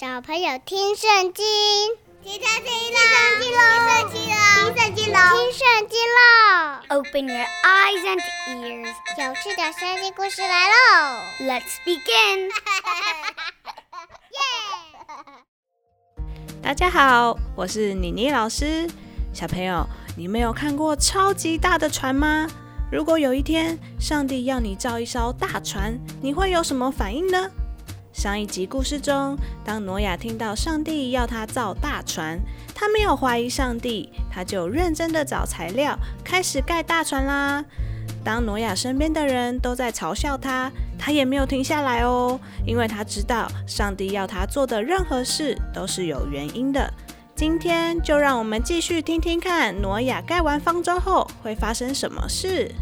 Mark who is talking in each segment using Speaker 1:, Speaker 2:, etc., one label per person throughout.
Speaker 1: 小朋友听圣经，听圣经喽！听圣经喽！听圣经喽！听圣经喽！Open your eyes and ears，有趣的圣经故事来喽！Let's begin。
Speaker 2: 大家好，我是妮妮老师。小朋友，你们有看过超级大的船吗？如果有一天上帝要你造一艘大船，你会有什么反应呢？上一集故事中，当挪亚听到上帝要他造大船，他没有怀疑上帝，他就认真的找材料，开始盖大船啦。当挪亚身边的人都在嘲笑他，他也没有停下来哦，因为他知道上帝要他做的任何事都是有原因的。今天就让我们继续听听看，挪亚盖完方舟后会发生什么事。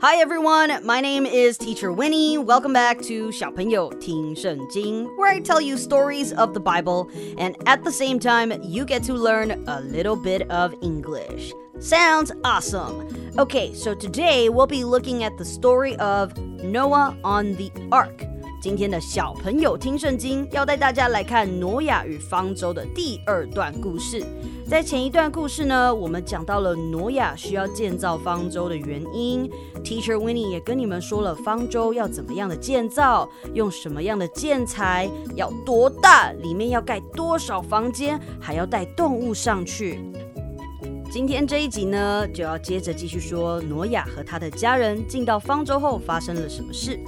Speaker 3: Hi everyone, my name is Teacher Winnie. Welcome back to 小朋友听圣经, where I tell you stories of the Bible, and at the same time, you get to learn a little bit of English. Sounds awesome. Okay, so today we'll be looking at the story of Noah on the Ark. 今天的小朋友听圣经，要带大家来看挪亚与方舟的第二段故事。在前一段故事呢，我们讲到了挪亚需要建造方舟的原因。Teacher Winnie 也跟你们说了方舟要怎么样的建造，用什么样的建材，要多大，里面要盖多少房间，还要带动物上去。今天这一集呢，就要接着继续说挪亚和他的家人进到方舟后发生了什么事。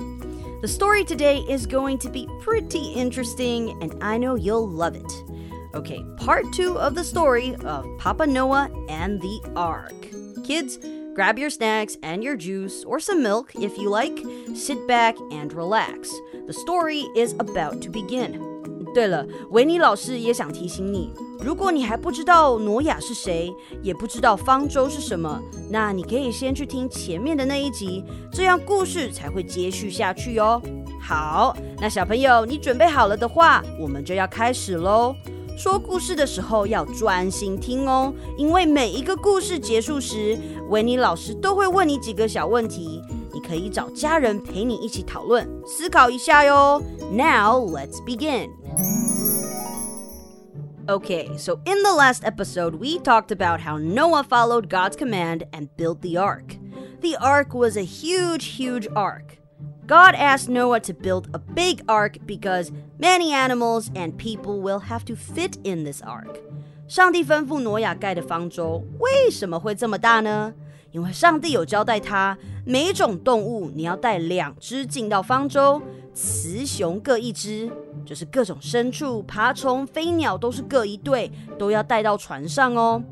Speaker 3: The story today is going to be pretty interesting, and I know you'll love it. Okay, part two of the story of Papa Noah and the Ark. Kids, grab your snacks and your juice or some milk if you like. Sit back and relax. The story is about to begin. 对了，维尼老师也想提醒你，如果你还不知道挪亚是谁，也不知道方舟是什么，那你可以先去听前面的那一集，这样故事才会接续下去哦。好，那小朋友，你准备好了的话，我们就要开始喽。说故事的时候要专心听哦，因为每一个故事结束时，维尼老师都会问你几个小问题，你可以找家人陪你一起讨论、思考一下哟。Now let's begin. Okay, so in the last episode, we talked about how Noah followed God's command and built the ark. The ark was a huge, huge ark. God asked Noah to build a big ark because many animals and people will have to fit in this ark. 上帝吩咐挪亚盖的方舟为什么会这么大呢？因为上帝有交代他，每种动物你要带两只进到方舟，雌雄各一只， 就是各种牲畜、爬虫、飞鸟都是各一对，都要带到船上哦。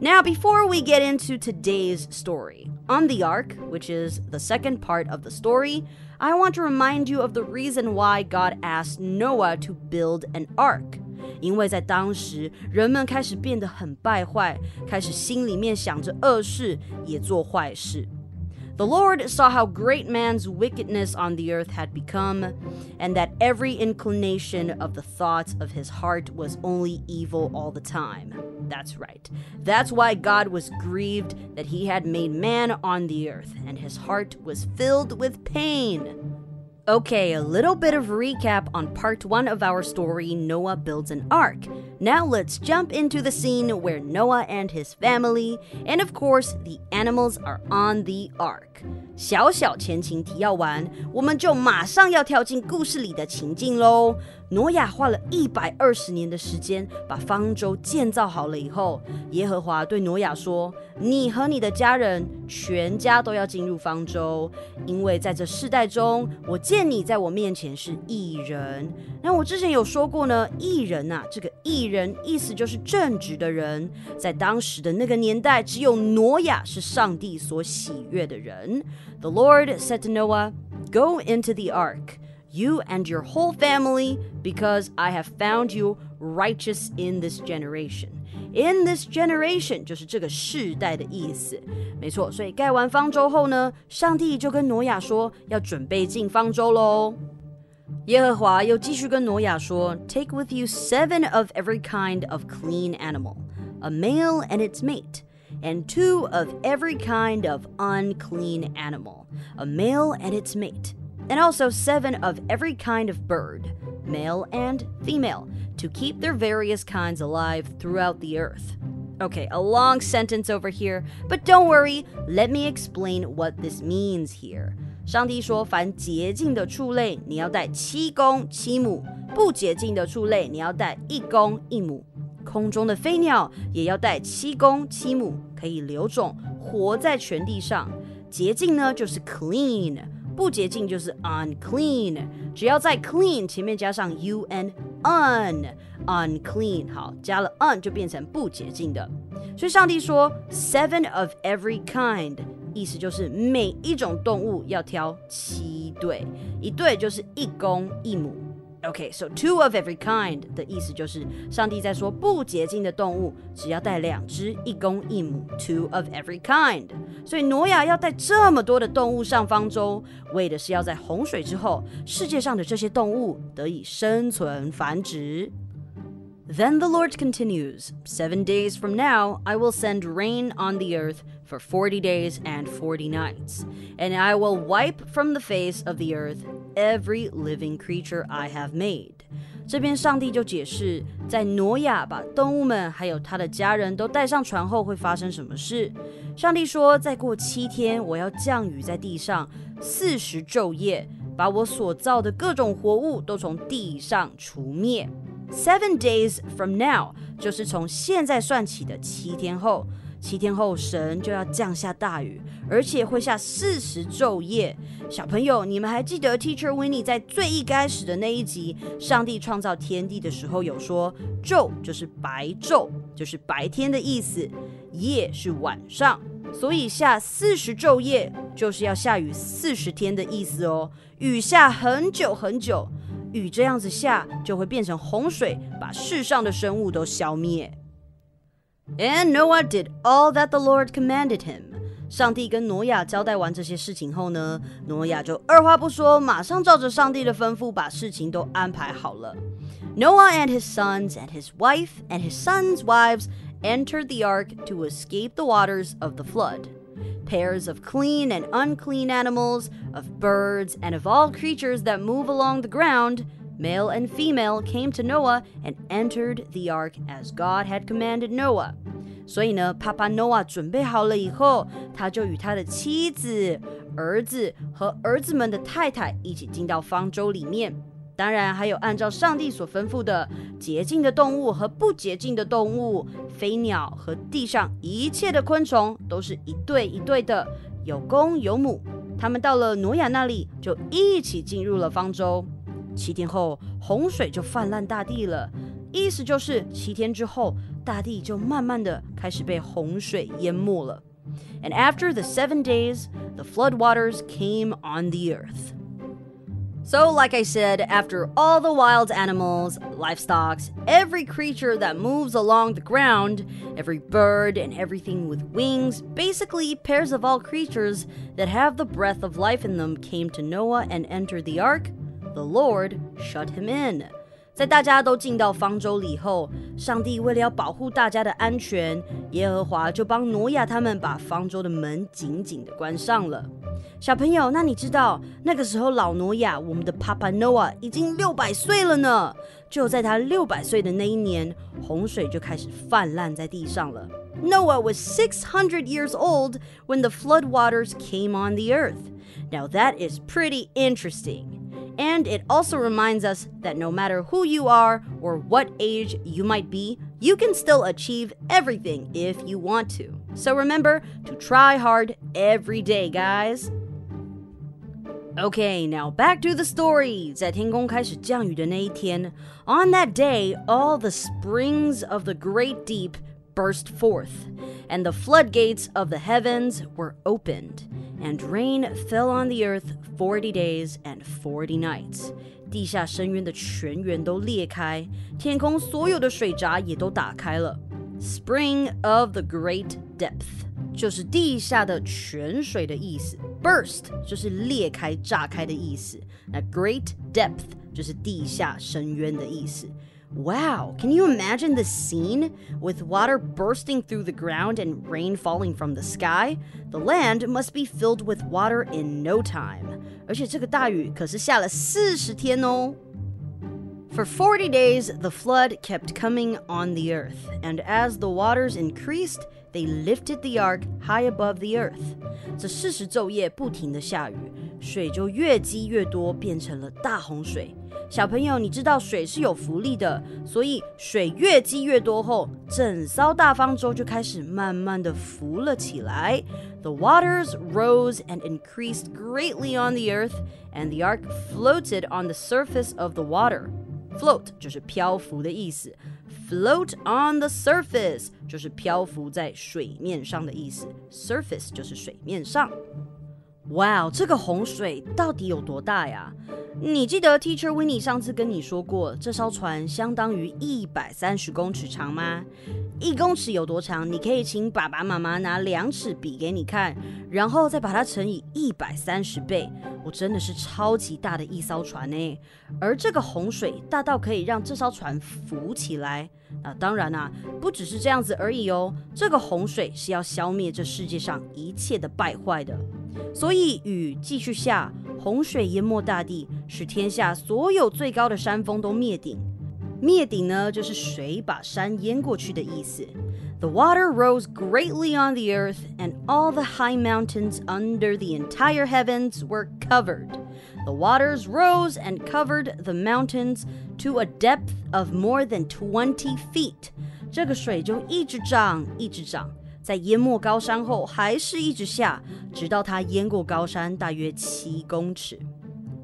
Speaker 3: Now, before we get into today's story, on the ark, which is the second part of the story, I want to remind you of the reason why God asked Noah to build an ark. 因为在当时，人们开始变得很败坏，开始心里面想着恶事，也做坏事。 The Lord saw how great man's wickedness on the earth had become, and that every inclination of the thoughts of his heart was only evil all the time. That's right. That's why God was grieved that he had made man on the earth, and his heart was filled with pain. Okay, a little bit of recap on part one of our story Noah builds an ark. Now let's jump into the scene where Noah and his family, and of course, the animals are on the ark. 小小前情提要完，我们就马上要跳进故事里的情境喽。 挪亚花了一百二十年的时间把方舟建造好了以后，耶和华对挪亚说：“你和你的家人全家都要进入方舟，因为在这世代中，我见你在我面前是异人。那我之前有说过呢，异人呐，这个异人意思就是正直的人。在当时的那个年代，只有挪亚是上帝所喜悦的人。The Lord said to Noah, Go into the ark you and your whole family, because I have found you righteous in this generation. In this generation 就是这个世代的意思，没错。所以盖完方舟后呢，上帝就跟挪亚说要准备进方舟喽。耶和华又继续跟挪亚说：“Take with you seven of every kind of clean animal, a male and its mate, and two of every kind of unclean animal, a male and its mate.” and also seven of every kind of bird male and female, to keep their various kinds alive throughout the earth. Okay, a long sentence over here, but don't worry, let me explain what this means here. 上帝说：“凡洁净的畜类，你要带七公七母；不洁净的畜类，你要带一公一母。空中的飞鸟也要带七公七母，可以留种，活在全地上。洁净呢，就是 clean； 不洁净就是 unclean。只要在 clean 前面加上 u n un，unclean。好，加了 un 就变成不洁净的。所以上帝说：seven of every kind。”意思就是每一种动物要挑七对，一对就是一公一母。OK，so two of every kind 的意思就是上帝在说不洁净的动物只要带两只，一公一母，two of every kind。所以挪亚要带这么多的动物上方舟，为的是要在洪水之后，世界上的这些动物得以生存繁殖。Then the Lord continues, Seven days from now I will send rain on the earth for forty days and forty nights, and I will wipe from the face of the earth every living creature I have made. 这边上帝就解释，在挪亚把动物们还有他的家人都带上船后会发生什么事。上帝说，再过七天，我要降雨在地上四十昼夜，把我所造的各种活物都从地上除灭。Seven days from now，就是从现在算起的七天后。 七天后，神就要降下大雨，而且会下四十昼夜。小朋友，你们还记得 Teacher Winnie 在最一开始的那一集，上帝创造天地的时候有说，昼就是白昼，就是白天的意思；夜是晚上，所以下四十昼夜就是要下雨四十天的意思哦。雨下很久很久。雨这样子下，就会变成洪水，把世上的生物都消灭。And Noah did all that the Lord commanded him。上帝跟挪亚交代完这些事情后呢，挪亚就二话不说，马上照着上帝的吩咐，把事情都安排好了。Noah and his sons and his wife and his sons' wives entered the ark to escape the waters of the flood pairs of clean and unclean animals, of birds, and of all creatures that move along the ground, male and female, came to Noah and entered the ark as God had commanded Noah. 所以呢，爸爸 Noah 准备好了以后，他就与他的妻子、儿子和儿子们的太太一起进到方舟里面。当然，还有按照上帝所吩咐的洁净的动物和不洁净的动物，飞鸟和地上一切的昆虫，都是一对一对的，有公有母。他们到了挪亚那里，就一起进入了方舟。七天后，洪水就泛滥大地了。意思就是七天之后，大地就慢慢的开始被洪水淹没了。And after the seven days, the flood waters came on the earth. So, like I said, after all the wild animals, livestock, every creature that moves along the ground, every bird and everything with wings, basically pairs of all creatures that have the breath of life in them came to Noah and entered the ark, the Lord shut him in. 在大家都进到方舟里后，上帝为了要保护大家的安全，耶和华就帮挪亚他们把方舟的门紧紧的关上了。小朋友，那你知道那个时候老挪亚，我们的 Papa Noah 已经六百岁了呢？就在他六百岁的那一年，洪水就开始泛滥在地上了。Noah was six hundred years old when the flood waters came on the earth. Now that is pretty interesting. And it also reminds us that no matter who you are or what age you might be, you can still achieve everything if you want to. So remember to try hard every day, guys. Okay, now back to the story. 在天空开始降雨的那一天, on that day, all the springs of the great deep burst forth, and the floodgates of the heavens were opened and rain fell on the earth forty days and forty nights. 地下深渊的泉源都裂开，天空所有的水闸也都打开了。Spring of the great depth 就是地下的泉水的意思，burst 就是裂开、炸开的意思。那 great depth 就是地下深渊的意思。 Wow, can you imagine the scene? With water bursting through the ground and rain falling from the sky? The land must be filled with water in no time. 而且这个大雨可是下了四十天哦。 For 40 days, the flood kept coming on the earth, and as the waters increased, they lifted the ark high above the earth. 这四十昼夜不停的下雨，水就越积越多，变成了大洪水。小朋友，你知道水是有浮力的，所以水越积越多后，整艘大方舟就开始慢慢的浮了起来。The waters rose and increased greatly on the earth, and the ark floated on the surface of the water. Float 就是漂浮的意思 ，float on the surface 就是漂浮在水面上的意思，surface 就是水面上。哇，这个洪水到底有多大呀？你记得 Teacher Winnie 上次跟你说过，这艘船相当于一百三十公尺长吗？一公尺有多长？你可以请爸爸妈妈拿量尺比给你看，然后再把它乘以一百三十倍。我真的是超级大的一艘船呢。而这个洪水大到可以让这艘船浮起来。那当然啦，不只是这样子而已哦。这个洪水是要消灭这世界上一切的败坏的。所以雨继续下，洪水淹没大地，使天下所有最高的山峰都灭顶。灭顶呢，就是水把山淹过去的意思。The water rose greatly on the earth, and all the high mountains under the entire heavens were covered. The waters rose and covered the mountains to a depth of more than twenty feet. 这个水就一直涨，一直涨。在淹没高山后，还是一直下，直到它淹过高山大约七公尺。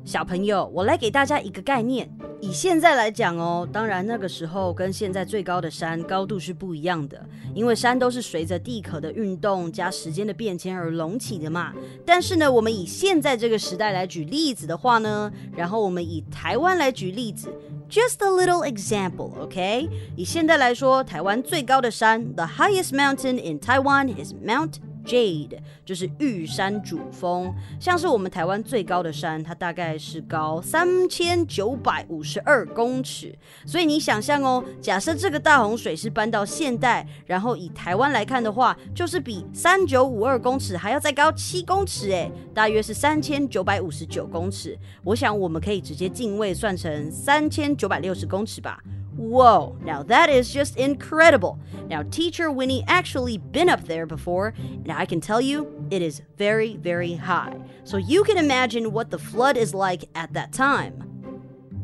Speaker 3: 小朋友，我来给大家一个概念。以现在来讲哦，当然那个时候跟现在最高的山高度是不一样的，因为山都是随着地壳的运动加时间的变迁而隆起的嘛。但是呢，我们以现在这个时代来举例子的话呢，然后我们以台湾来举例子。Just a little example，OK？以现在来说，台湾最高的山，the highest mountain in Taiwan is Mount Jade 就是玉山主峰，像是我们台湾最高的山，它大概是高三千九百五十二公尺。所以你想象哦，假设这个大洪水是搬到现代，然后以台湾来看的话，就是比三九五二公尺还要再高七公尺，诶，大约是三千九百五十九公尺。我想我们可以直接进位算成三千九百六十公尺吧。Whoa, now that is just incredible. Now, teacher Winnie actually been up there before, and I can tell you it is very, very high. So you can imagine what the flood is like at that time.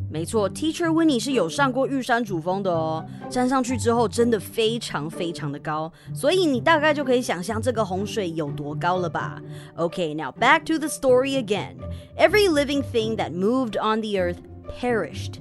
Speaker 3: 没错，Teacher Winnie 是有上过玉山主峰的哦。站上去之后，真的非常非常的高，所以你大概就可以想象这个洪水有多高了吧？Okay, now back to the story again. Every living thing that moved on the earth perished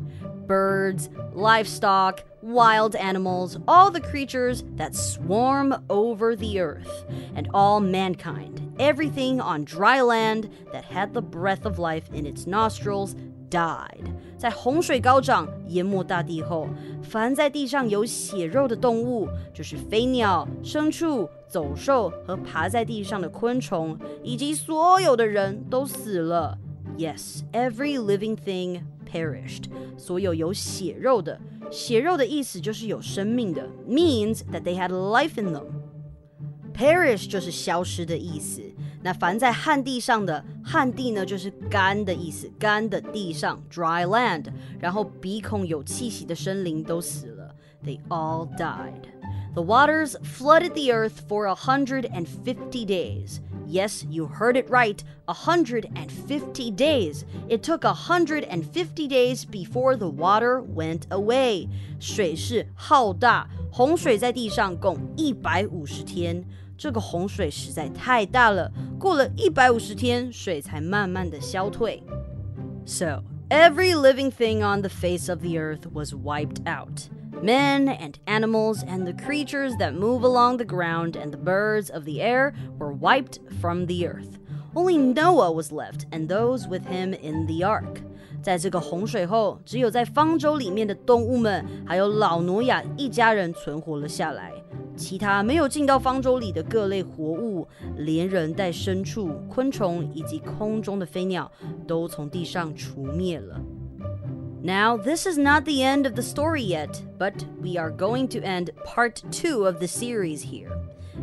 Speaker 3: birds, livestock, wild animals, all the creatures that swarm over the earth, and all mankind, everything on dry land that had the breath of life in its nostrils, died. 在洪水高涨、淹没大地后，凡在地上有血肉的动物，就是飞鸟、牲畜、走兽和爬在地上的昆虫，以及所有的人都死了。Yes, every living thing perished，所有有血肉的，血肉的意思就是有生命的，means that they had life in them。perish 就是消失的意思。那凡在旱地上的，旱地呢就是干的意思，干的地上 dry land。然后鼻孔有气息的生灵都死了，they all died。The waters flooded the earth for a hundred and fifty days. Yes, you heard it right. 150 days. It took 150 days before the water went away. 水势浩大，洪水在地上共一百五十天。这个洪水实在太大了，过了一百五十天，水才慢慢的消退。So every living thing on the face of the earth was wiped out. Men and animals and the creatures that move along the ground and the birds of the air were wiped from the earth. Only Noah was left and those with him in the ark. 在这个洪水后，只有在方舟里面的动物们，还有老挪亚一家人存活了下来。其他没有进到方舟里的各类活物，连人带牲畜、昆虫以及空中的飞鸟，都从地上除灭了。 Now, this is not the end of the story yet, but we are going to end part two of the series here.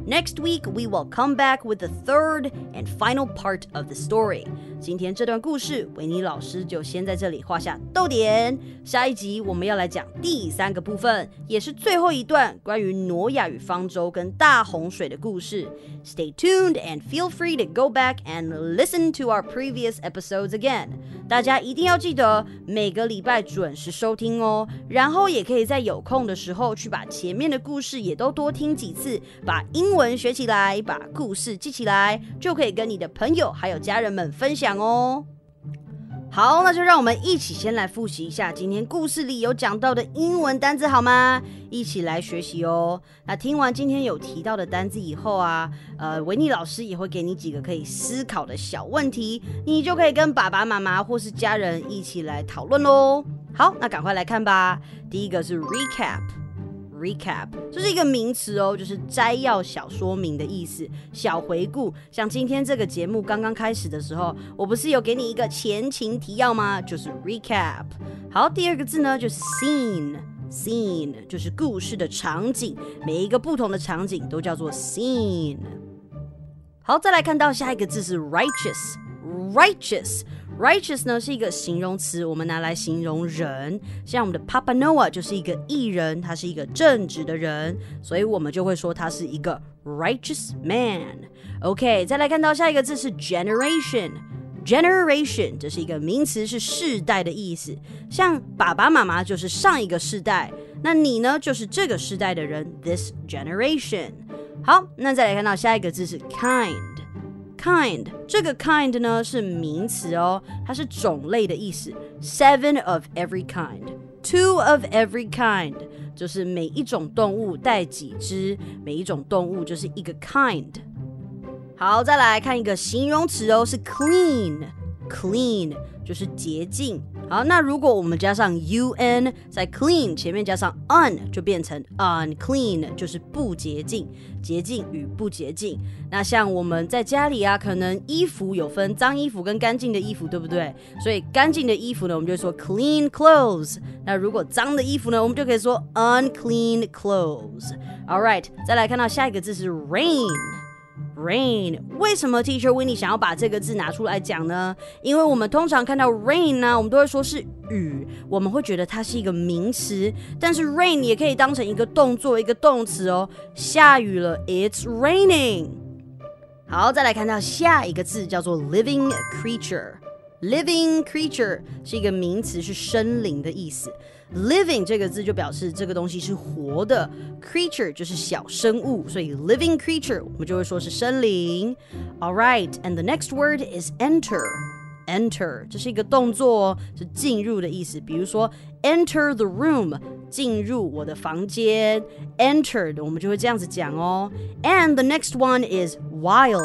Speaker 3: Next week, we will come back with the third and final part of the story. 今天这段故事，维尼老师就先在这里画下逗点。下一集我们要来讲第三个部分，也是最后一段关于挪亚与方舟跟大洪水的故事。Stay tuned and feel free to go back and listen to our previous episodes again。大家一定要记得每个礼拜准时收听哦，然后也可以在有空的时候去把前面的故事也都多听几次，把英文学起来，把故事记起来，就可以跟你的朋友还有家人们分享。讲哦，好，那就让我们一起先来复习一下今天故事里有讲到的英文单词好吗？一起来学习哦。那听完今天有提到的单词以后啊，呃，维尼老师也会给你几个可以思考的小问题，你就可以跟爸爸妈妈或是家人一起来讨论喽。好，那赶快来看吧。第一个是 recap。Recap，这是一个名词哦，就是摘要、小说明的意思。小回顾，像今天这个节目刚刚开始的时候，我不是有给你一个前情提要吗？就是 Recap。好，第二个字呢，就是 Scene，Scene 就是故事的场景，每一个不同的场景都叫做 Scene。好，再来看到下一个字是 Righteous，Righteous。Righteous Righteous 呢是一个形容词，我们拿来形容人，像我们的 Papa Noah 就是一个艺人，他是一个正直的人，所以我们就会说他是一个 righteous man。OK，再来看到下一个字是 generation，generation 这是一个名词，是世代的意思，像爸爸妈妈就是上一个世代，那你呢就是这个世代的人，this generation。好，那再来看到下一个字是 kind。Kind 这个 kind 呢是名词哦，它是种类的意思。Seven of every kind, two of every kind，就是每一种动物带几只，每一种动物就是一个 kind。好，再来看一个形容词哦，是 clean，clean 就是洁净。好，那如果我们加上 un 在 clean 前面加上 un，就变成 unclean，就是不洁净。洁净与不洁净。那像我们在家里啊，可能衣服有分脏衣服跟干净的衣服，对不对？所以干净的衣服呢，我们就说 clean clothes。那如果脏的衣服呢，我们就可以说 unclean clothes。All right，再来看到下一个字是 rain。Rain，为什么 Teacher Winnie 想要把这个字拿出来讲呢？因为我们通常看到 rain 呢，我们都会说是雨，我们会觉得它是一个名词。但是 rain 也可以当成一个动作，一个动词哦。下雨了，It's raining。好，再来看到下一个字叫做 living creature。Living creature 是一个名词，是生灵的意思。Living 这个字就表示这个东西是活的，creature 就是小生物，所以 living creature 我们就会说是生灵。All right, and the next word is enter. Enter 这是一个动作，是进入的意思。比如说 enter the room，进入我的房间。Entered 我们就会这样子讲哦。And the next one is wild.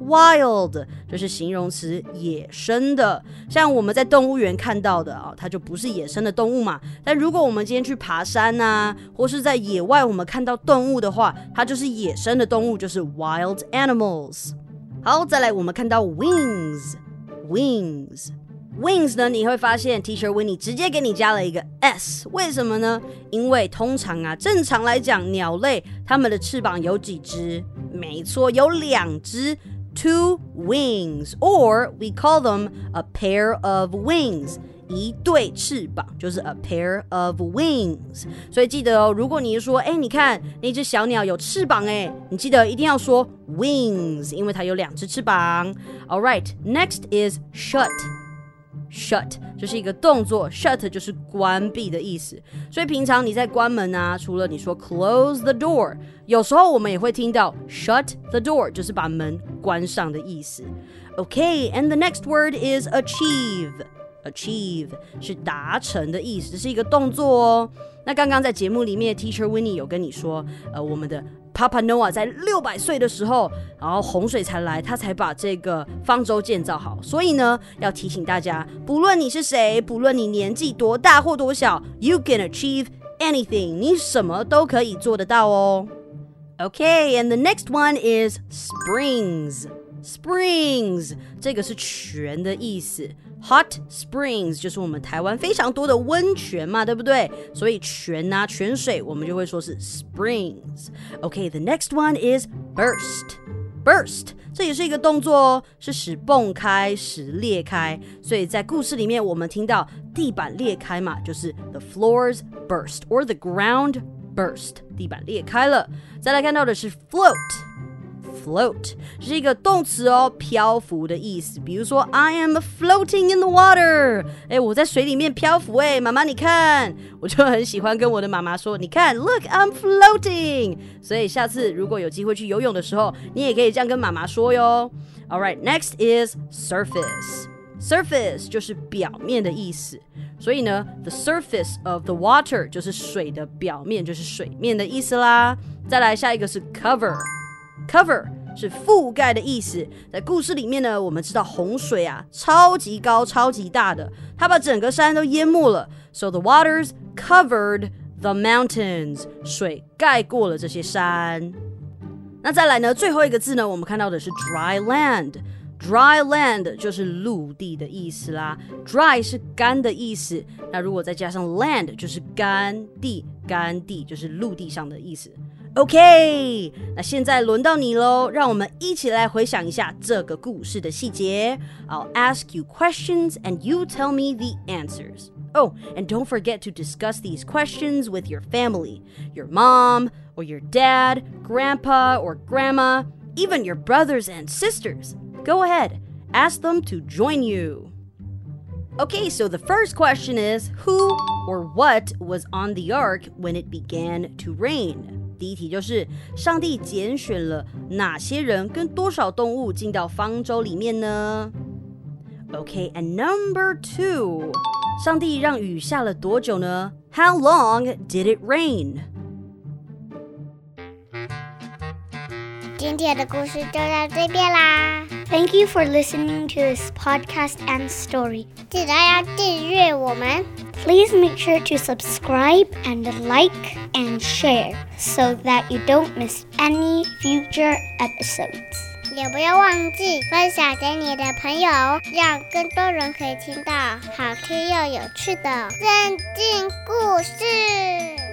Speaker 3: Wild 就是形容词，野生的，像我们在动物园看到的啊，它就不是野生的动物嘛。但如果我们今天去爬山呐，或是在野外我们看到动物的话，它就是野生的动物，就是 wild animals。好，再来我们看到 wings，wings，wings 呢，你会发现 Teacher Winnie 直接给你加了一个 s，为什么呢？因为通常啊，正常来讲，鸟类它们的翅膀有几只？没错，有两只。two wings, or we call them a pair of wings. 一对翅膀就是 a pair of wings，所以记得哦，如果你说，哎，你看那只小鸟有翅膀，哎，你记得一定要说 wings，因为它有两只翅膀。All right, next is shut. Shut 就是一个动作，shut 就是关闭的意思。所以平常你在关门啊，除了你说 close the door，有时候我们也会听到 shut the door，就是把门关上的意思。Okay，and the next word is achieve。Achieve 是达成的意思，这是一个动作哦。那刚刚在节目里面，Teacher Winnie 有跟你说，呃，我们的 Papa Noah 在六百岁的时候，然后洪水才来，他才把这个方舟建造好。所以呢，要提醒大家，不论你是谁，不论你年纪多大或多小，You can achieve anything，你什么都可以做得到哦。Okay，and the next one is springs。Springs 这个是泉的意思。Hot springs 就是我们台湾非常多的温泉嘛，对不对？所以泉啊，泉水我们就会说是 springs。Okay，the next one is burst。 burst，这也是一个动作哦，是使蹦开、使裂开。所以在故事里面，我们听到地板裂开嘛，就是 the floors burst or the ground burst，地板裂开了。再来看到的是 float。 Float 是一个动词哦，漂浮的意思。比如说，I am floating in the water，哎，我在水里面漂浮。哎，妈妈你看，我就很喜欢跟我的妈妈说，你看，Look I'm floating。所以下次如果有机会去游泳的时候，你也可以这样跟妈妈说哟。All right, next is surface. Surface 就是表面的意思，所以呢，the surface of the water 就是水的表面，就是水面的意思啦。再来下一个是 cover Cover。是覆盖的意思。在故事里面呢，我们知道洪水啊，超级高、超级大的，它把整个山都淹没了。So the waters covered the mountains，水盖过了这些山。那再来呢，最后一个字呢，我们看到的是 dry land。Dry land 就是陆地的意思啦。Dry 是干的意思，那如果再加上 land 就是干地，干地就是陆地上的意思。OK，那现在轮到你喽，让我们一起来回想一下这个故事的细节。I'll ask you questions and you tell me the answers. Oh, and don't forget to discuss these questions with your family, your mom or your dad, grandpa or grandma, even your brothers and sisters. Go ahead, ask them to join you. Okay, so the first question is Who or what was on the ark when it began to rain? 第一题就是上帝拣选了哪些人跟多少动物进到方舟里面呢？Okay, and number two，上帝让雨下了多久呢？How long did it rain？
Speaker 1: 今天的故事就到这边啦。Thank you for listening to this podcast and story. 记得要订阅我们。 Please make sure to subscribe and like and share so that you don't miss any future episodes. 也不要忘记分享给你的朋友，让更多人可以听到好听又有趣的圣经故事。